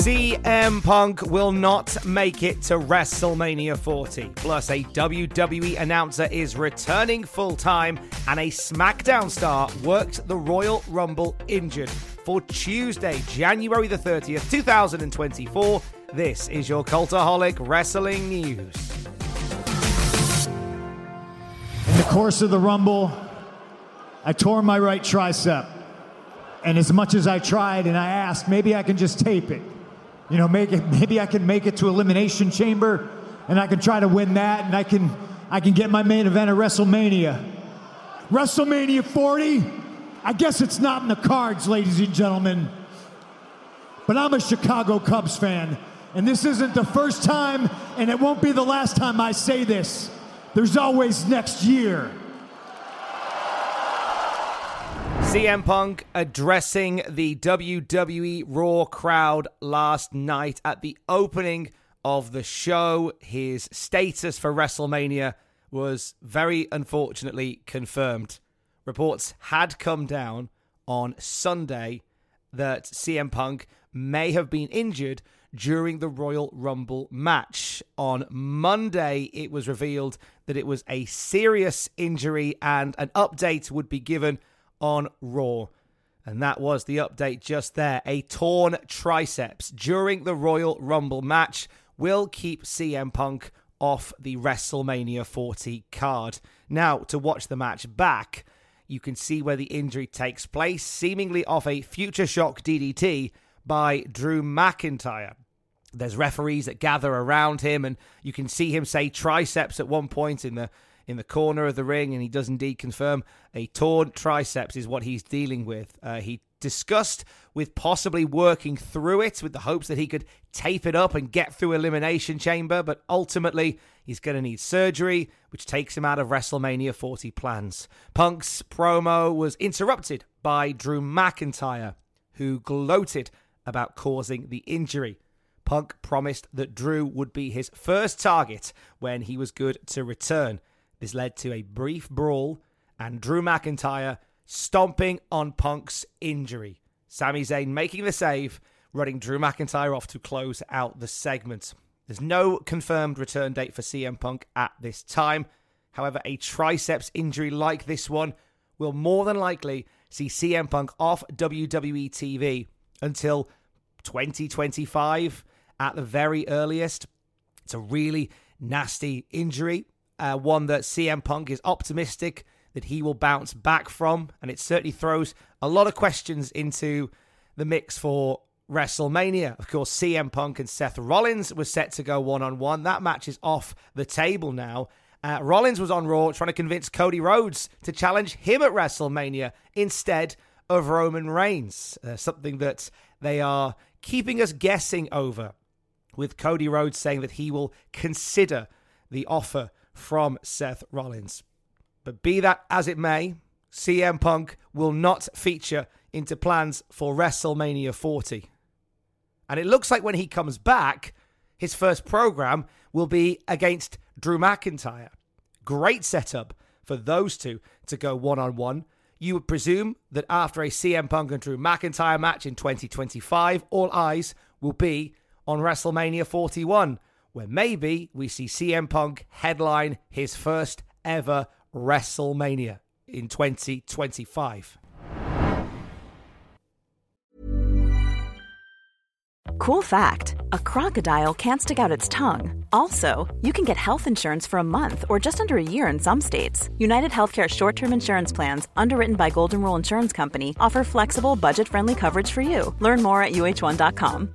CM Punk will not make it to WrestleMania 40. Plus, a WWE announcer is returning full time, and a SmackDown star worked the Royal Rumble injured. For Tuesday, January the 30th, 2024, this is your Cultaholic Wrestling News. In the course of the Rumble, I tore my right tricep. And as much as I tried and I asked, maybe I can just tape it. You know, make it, maybe I can make it to Elimination Chamber and I can try to win that and I can, I can get my main event at WrestleMania. WrestleMania 40? I guess it's not in the cards, ladies and gentlemen. But I'm a Chicago Cubs fan, and this isn't the first time, and it won't be the last time I say this. There's always next year. CM Punk addressing the WWE Raw crowd last night at the opening of the show. His status for WrestleMania was very unfortunately confirmed. Reports had come down on Sunday that CM Punk may have been injured during the Royal Rumble match. On Monday, it was revealed that it was a serious injury and an update would be given on Raw. And that was the update just there. A torn triceps during the Royal Rumble match will keep CM Punk off the WrestleMania 40 card. Now, to watch the match back, you can see where the injury takes place, seemingly off a future shock DDT by Drew McIntyre. There's referees that gather around him, and you can see him say triceps at one point in the in the corner of the ring, and he does indeed confirm a torn triceps is what he's dealing with. Uh, he discussed with possibly working through it with the hopes that he could tape it up and get through Elimination Chamber, but ultimately he's going to need surgery, which takes him out of WrestleMania 40 plans. Punk's promo was interrupted by Drew McIntyre, who gloated about causing the injury. Punk promised that Drew would be his first target when he was good to return. This led to a brief brawl and Drew McIntyre stomping on Punk's injury. Sami Zayn making the save, running Drew McIntyre off to close out the segment. There's no confirmed return date for CM Punk at this time. However, a triceps injury like this one will more than likely see CM Punk off WWE TV until 2025 at the very earliest. It's a really nasty injury uh, one that CM Punk is optimistic that he will bounce back from, and it certainly throws a lot of questions into the mix for WrestleMania. Of course, CM Punk and Seth Rollins was set to go one on one. That match is off the table now. Uh, Rollins was on Raw trying to convince Cody Rhodes to challenge him at WrestleMania instead of Roman Reigns, uh, something that they are keeping us guessing over. with Cody Rhodes saying that he will consider the offer from Seth Rollins. But be that as it may, CM Punk will not feature into plans for WrestleMania 40. And it looks like when he comes back, his first program will be against Drew McIntyre. Great setup for those two to go one on one. You would presume that after a CM Punk and Drew McIntyre match in 2025, all eyes will be on WrestleMania 41, where maybe we see CM Punk headline his first ever WrestleMania in 2025. Cool fact a crocodile can't stick out its tongue. Also, you can get health insurance for a month or just under a year in some states. United Healthcare short term insurance plans, underwritten by Golden Rule Insurance Company, offer flexible, budget friendly coverage for you. Learn more at uh1.com.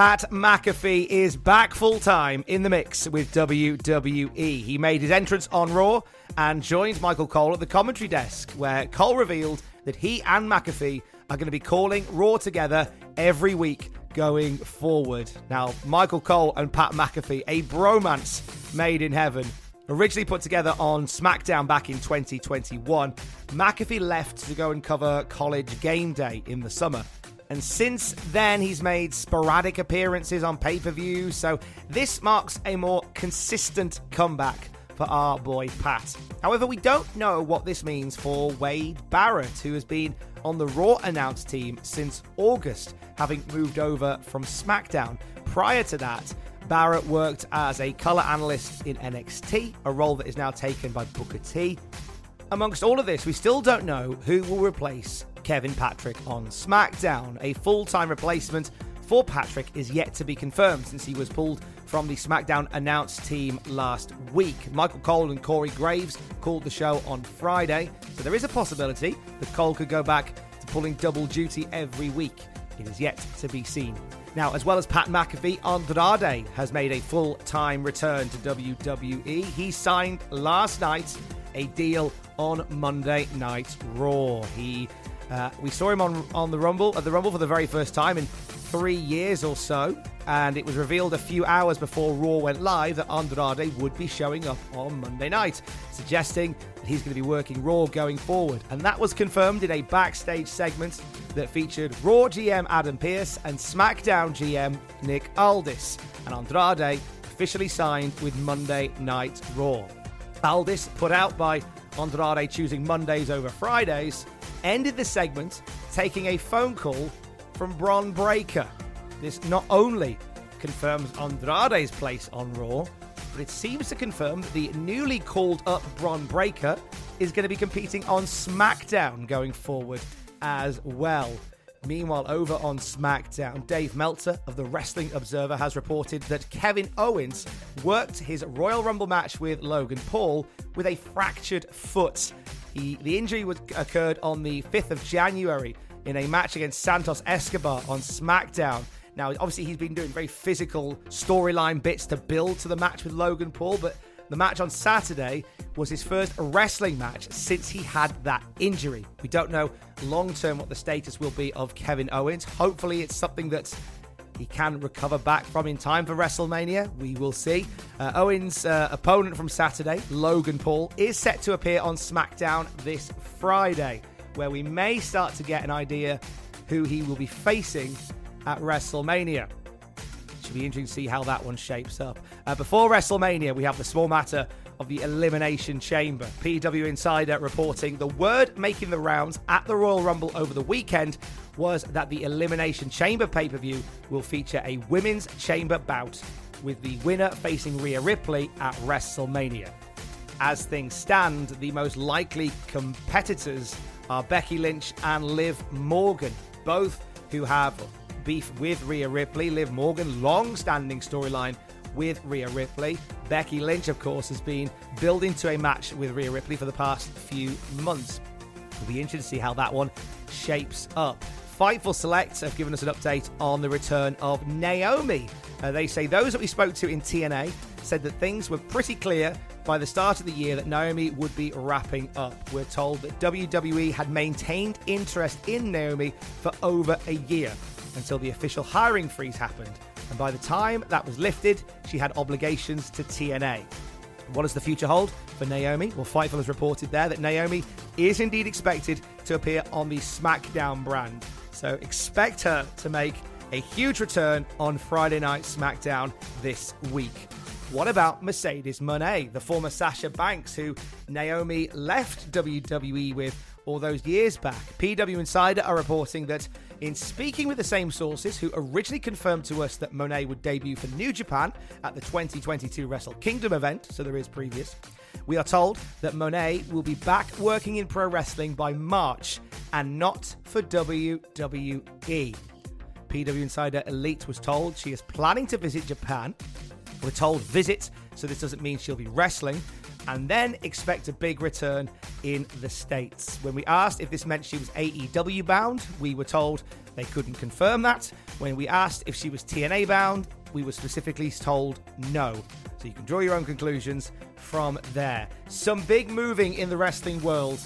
Pat McAfee is back full time in the mix with WWE. He made his entrance on Raw and joined Michael Cole at the commentary desk, where Cole revealed that he and McAfee are going to be calling Raw together every week going forward. Now, Michael Cole and Pat McAfee, a bromance made in heaven. Originally put together on SmackDown back in 2021, McAfee left to go and cover College Game Day in the summer. And since then, he's made sporadic appearances on pay per view, so this marks a more consistent comeback for our boy Pat. However, we don't know what this means for Wade Barrett, who has been on the Raw announced team since August, having moved over from SmackDown. Prior to that, Barrett worked as a color analyst in NXT, a role that is now taken by Booker T. Amongst all of this, we still don't know who will replace Kevin Patrick on SmackDown. A full time replacement for Patrick is yet to be confirmed since he was pulled from the SmackDown announced team last week. Michael Cole and Corey Graves called the show on Friday, so there is a possibility that Cole could go back to pulling double duty every week. It is yet to be seen. Now, as well as Pat McAfee, Andrade has made a full time return to WWE. He signed last night a deal on Monday Night Raw. He uh, we saw him on on the Rumble at the Rumble for the very first time in three years or so, and it was revealed a few hours before Raw went live that Andrade would be showing up on Monday night, suggesting that he's going to be working Raw going forward. And that was confirmed in a backstage segment that featured Raw GM Adam Pearce and SmackDown GM Nick Aldis. And Andrade officially signed with Monday Night Raw. Aldis, put out by Andrade choosing Mondays over Fridays, ended the segment taking a phone call from Bron Breakker. This not only confirms Andrade's place on Raw, but it seems to confirm that the newly called up Bron Breakker is going to be competing on SmackDown going forward as well. Meanwhile, over on SmackDown, Dave Meltzer of the Wrestling Observer has reported that Kevin Owens worked his Royal Rumble match with Logan Paul with a fractured foot. He, the injury was, occurred on the 5th of January in a match against Santos Escobar on SmackDown. Now, obviously, he's been doing very physical storyline bits to build to the match with Logan Paul, but the match on Saturday was his first wrestling match since he had that injury. We don't know long term what the status will be of Kevin Owens. Hopefully, it's something that he can recover back from in time for WrestleMania. We will see. Uh, Owens' uh, opponent from Saturday, Logan Paul, is set to appear on SmackDown this Friday, where we may start to get an idea who he will be facing at WrestleMania. Should be interesting to see how that one shapes up. Uh, before WrestleMania, we have the small matter of the Elimination Chamber. PW Insider reporting the word making the rounds at the Royal Rumble over the weekend was that the Elimination Chamber pay per view will feature a women's chamber bout with the winner facing Rhea Ripley at WrestleMania. As things stand, the most likely competitors are Becky Lynch and Liv Morgan, both who have beef with Rhea Ripley. Liv Morgan, long standing storyline with Rhea Ripley. Becky Lynch, of course, has been building to a match with Rhea Ripley for the past few months. It'll be interesting to see how that one shapes up. Fightful Select have given us an update on the return of Naomi. Uh, they say those that we spoke to in TNA said that things were pretty clear by the start of the year that Naomi would be wrapping up. We're told that WWE had maintained interest in Naomi for over a year until the official hiring freeze happened. And by the time that was lifted, she had obligations to TNA. What does the future hold for Naomi? Well, Fightful has reported there that Naomi is indeed expected to appear on the SmackDown brand. So expect her to make a huge return on Friday Night SmackDown this week. What about Mercedes Moné, the former Sasha Banks, who Naomi left WWE with all those years back? PW Insider are reporting that in speaking with the same sources who originally confirmed to us that Moné would debut for New Japan at the 2022 Wrestle Kingdom event, so there is previous, we are told that Moné will be back working in pro wrestling by March and not for WWE. PW Insider Elite was told she is planning to visit Japan. We're told visit, so this doesn't mean she'll be wrestling. And then expect a big return in the States. When we asked if this meant she was AEW bound, we were told they couldn't confirm that. When we asked if she was TNA bound, we were specifically told no. So you can draw your own conclusions from there. Some big moving in the wrestling world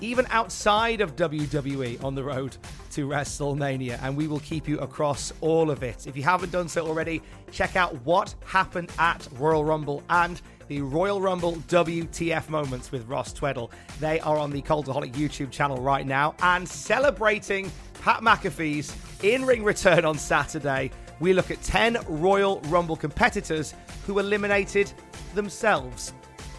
even outside of WWE on the road to WrestleMania, and we will keep you across all of it. If you haven't done so already, check out what happened at Royal Rumble and the Royal Rumble WTF moments with Ross Tweddle. They are on the Cultaholic YouTube channel right now and celebrating Pat McAfee's in ring return on Saturday. We look at 10 Royal Rumble competitors who eliminated themselves.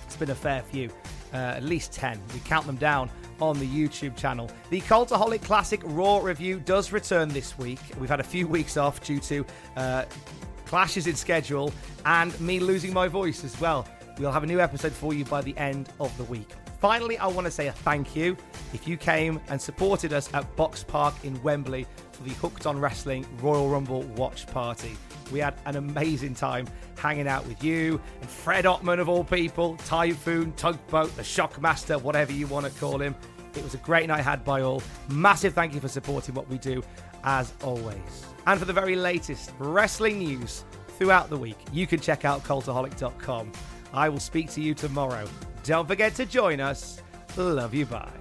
It's been a fair few, uh, at least 10. We count them down on the YouTube channel. The Cultaholic Classic Raw review does return this week. We've had a few weeks off due to uh, clashes in schedule and me losing my voice as well. We'll have a new episode for you by the end of the week. Finally, I want to say a thank you if you came and supported us at Box Park in Wembley for the Hooked on Wrestling Royal Rumble watch party. We had an amazing time hanging out with you and Fred Ottman, of all people, Typhoon, Tugboat, the Shockmaster, whatever you want to call him. It was a great night had by all. Massive thank you for supporting what we do, as always. And for the very latest wrestling news throughout the week, you can check out cultaholic.com. I will speak to you tomorrow. Don't forget to join us. Love you. Bye.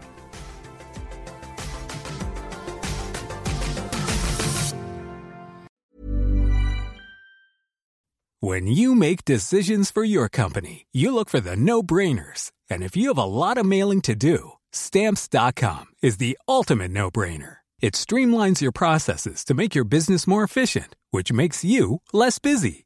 When you make decisions for your company, you look for the no brainers. And if you have a lot of mailing to do, stamps.com is the ultimate no brainer. It streamlines your processes to make your business more efficient, which makes you less busy.